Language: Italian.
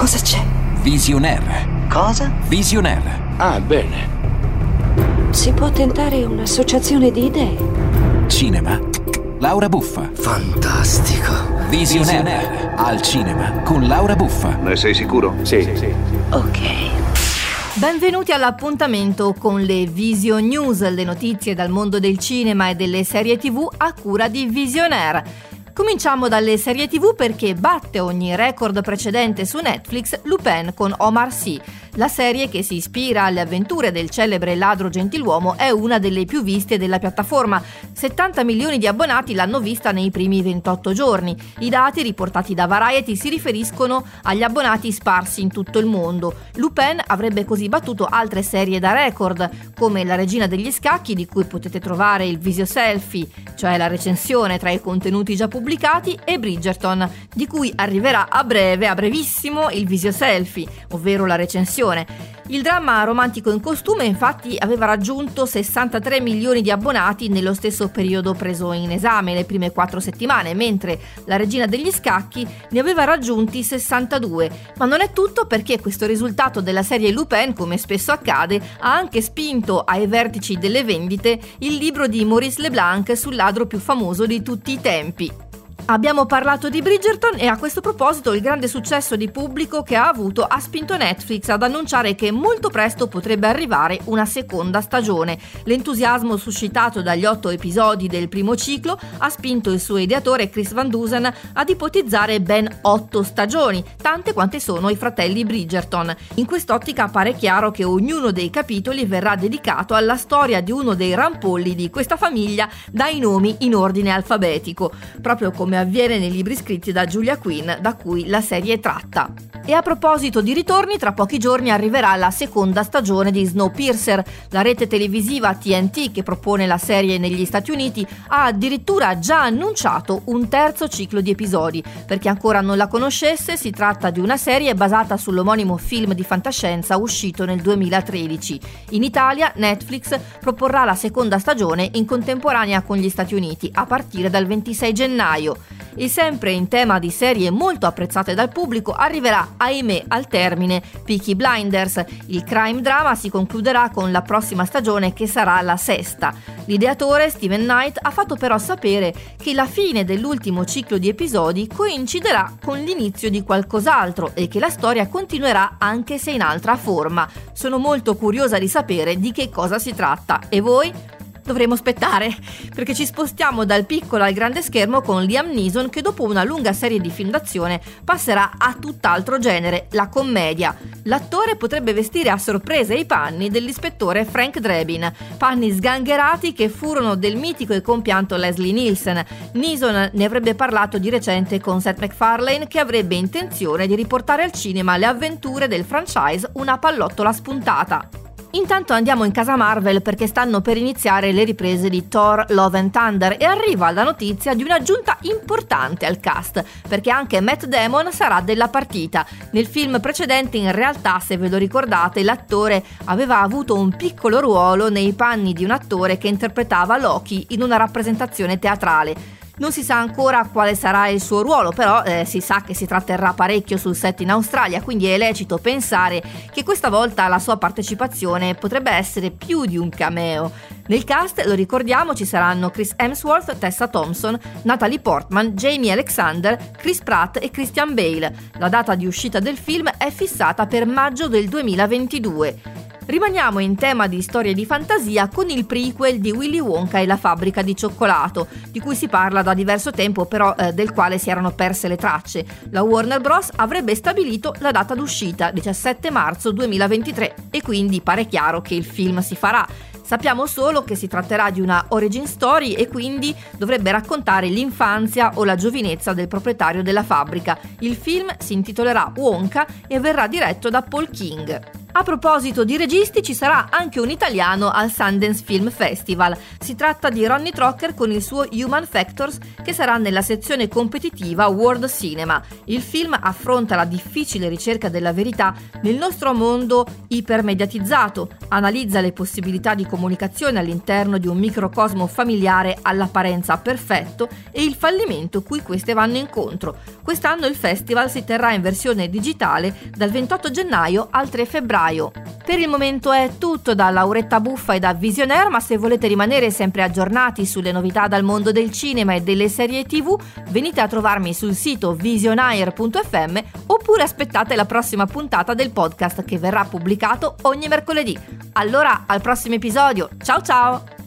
Cosa c'è? Visionaire. Cosa? Visionaire. Ah, bene. Si può tentare un'associazione di idee. Cinema. Laura Buffa. Fantastico. Visionaire. Al cinema con Laura Buffa. Ne sei sicuro? Sì, sì. Ok. Benvenuti all'appuntamento con le Vision News, le notizie dal mondo del cinema e delle serie TV a cura di Visionaire. Cominciamo dalle serie TV perché batte ogni record precedente su Netflix Lupin con Omar Sy. La serie che si ispira alle avventure del celebre ladro gentiluomo è una delle più viste della piattaforma. 70 milioni di abbonati l'hanno vista nei primi 28 giorni. I dati riportati da Variety si riferiscono agli abbonati sparsi in tutto il mondo. Lupin avrebbe così battuto altre serie da record, come La regina degli scacchi, di cui potete trovare il visio selfie, cioè la recensione tra i contenuti già pubblicati, e Bridgerton, di cui arriverà a breve, a brevissimo, il visio selfie, ovvero la recensione il dramma romantico in costume infatti aveva raggiunto 63 milioni di abbonati nello stesso periodo preso in esame, le prime quattro settimane, mentre La Regina degli Scacchi ne aveva raggiunti 62. Ma non è tutto perché questo risultato della serie Lupin, come spesso accade, ha anche spinto ai vertici delle vendite il libro di Maurice Leblanc sul ladro più famoso di tutti i tempi. Abbiamo parlato di Bridgerton e a questo proposito il grande successo di pubblico che ha avuto ha spinto Netflix ad annunciare che molto presto potrebbe arrivare una seconda stagione. L'entusiasmo suscitato dagli otto episodi del primo ciclo ha spinto il suo ideatore Chris Van Dusen ad ipotizzare ben otto stagioni, tante quante sono i fratelli Bridgerton. In quest'ottica appare chiaro che ognuno dei capitoli verrà dedicato alla storia di uno dei rampolli di questa famiglia dai nomi in ordine alfabetico, proprio come avviene nei libri scritti da Julia Quinn, da cui la serie è tratta. E a proposito di ritorni, tra pochi giorni arriverà la seconda stagione di Snowpiercer. La rete televisiva TNT, che propone la serie negli Stati Uniti, ha addirittura già annunciato un terzo ciclo di episodi. Per chi ancora non la conoscesse, si tratta di una serie basata sull'omonimo film di fantascienza uscito nel 2013. In Italia, Netflix proporrà la seconda stagione in contemporanea con gli Stati Uniti, a partire dal 26 gennaio. E sempre in tema di serie molto apprezzate dal pubblico, arriverà, ahimè, al termine Peaky Blinders. Il crime drama si concluderà con la prossima stagione che sarà la sesta. L'ideatore Steven Knight ha fatto però sapere che la fine dell'ultimo ciclo di episodi coinciderà con l'inizio di qualcos'altro e che la storia continuerà anche se in altra forma. Sono molto curiosa di sapere di che cosa si tratta. E voi? Dovremo aspettare, perché ci spostiamo dal piccolo al grande schermo con Liam Neeson che dopo una lunga serie di film d'azione passerà a tutt'altro genere, la commedia. L'attore potrebbe vestire a sorpresa i panni dell'ispettore Frank Drebin, panni sgangherati che furono del mitico e compianto Leslie Nielsen. Neeson ne avrebbe parlato di recente con Seth MacFarlane che avrebbe intenzione di riportare al cinema le avventure del franchise Una pallottola spuntata. Intanto andiamo in casa Marvel perché stanno per iniziare le riprese di Thor Love and Thunder e arriva la notizia di un'aggiunta importante al cast, perché anche Matt Damon sarà della partita. Nel film precedente in realtà, se ve lo ricordate, l'attore aveva avuto un piccolo ruolo nei panni di un attore che interpretava Loki in una rappresentazione teatrale. Non si sa ancora quale sarà il suo ruolo, però eh, si sa che si tratterrà parecchio sul set in Australia, quindi è lecito pensare che questa volta la sua partecipazione potrebbe essere più di un cameo. Nel cast, lo ricordiamo, ci saranno Chris Hemsworth, Tessa Thompson, Natalie Portman, Jamie Alexander, Chris Pratt e Christian Bale. La data di uscita del film è fissata per maggio del 2022. Rimaniamo in tema di storie di fantasia con il prequel di Willy Wonka e la fabbrica di cioccolato, di cui si parla da diverso tempo però eh, del quale si erano perse le tracce. La Warner Bros. avrebbe stabilito la data d'uscita, 17 marzo 2023, e quindi pare chiaro che il film si farà. Sappiamo solo che si tratterà di una origin story e quindi dovrebbe raccontare l'infanzia o la giovinezza del proprietario della fabbrica. Il film si intitolerà Wonka e verrà diretto da Paul King. A proposito di registi, ci sarà anche un italiano al Sundance Film Festival. Si tratta di Ronnie Trocker con il suo Human Factors, che sarà nella sezione competitiva World Cinema. Il film affronta la difficile ricerca della verità nel nostro mondo ipermediatizzato, analizza le possibilità di comunicazione all'interno di un microcosmo familiare all'apparenza perfetto e il fallimento cui queste vanno incontro. Quest'anno il festival si terrà in versione digitale dal 28 gennaio al 3 febbraio febbraio. Per il momento è tutto da Lauretta Buffa e da Visionaire, ma se volete rimanere sempre aggiornati sulle novità dal mondo del cinema e delle serie tv, venite a trovarmi sul sito visionaire.fm oppure aspettate la prossima puntata del podcast che verrà pubblicato ogni mercoledì. Allora, al prossimo episodio. Ciao ciao!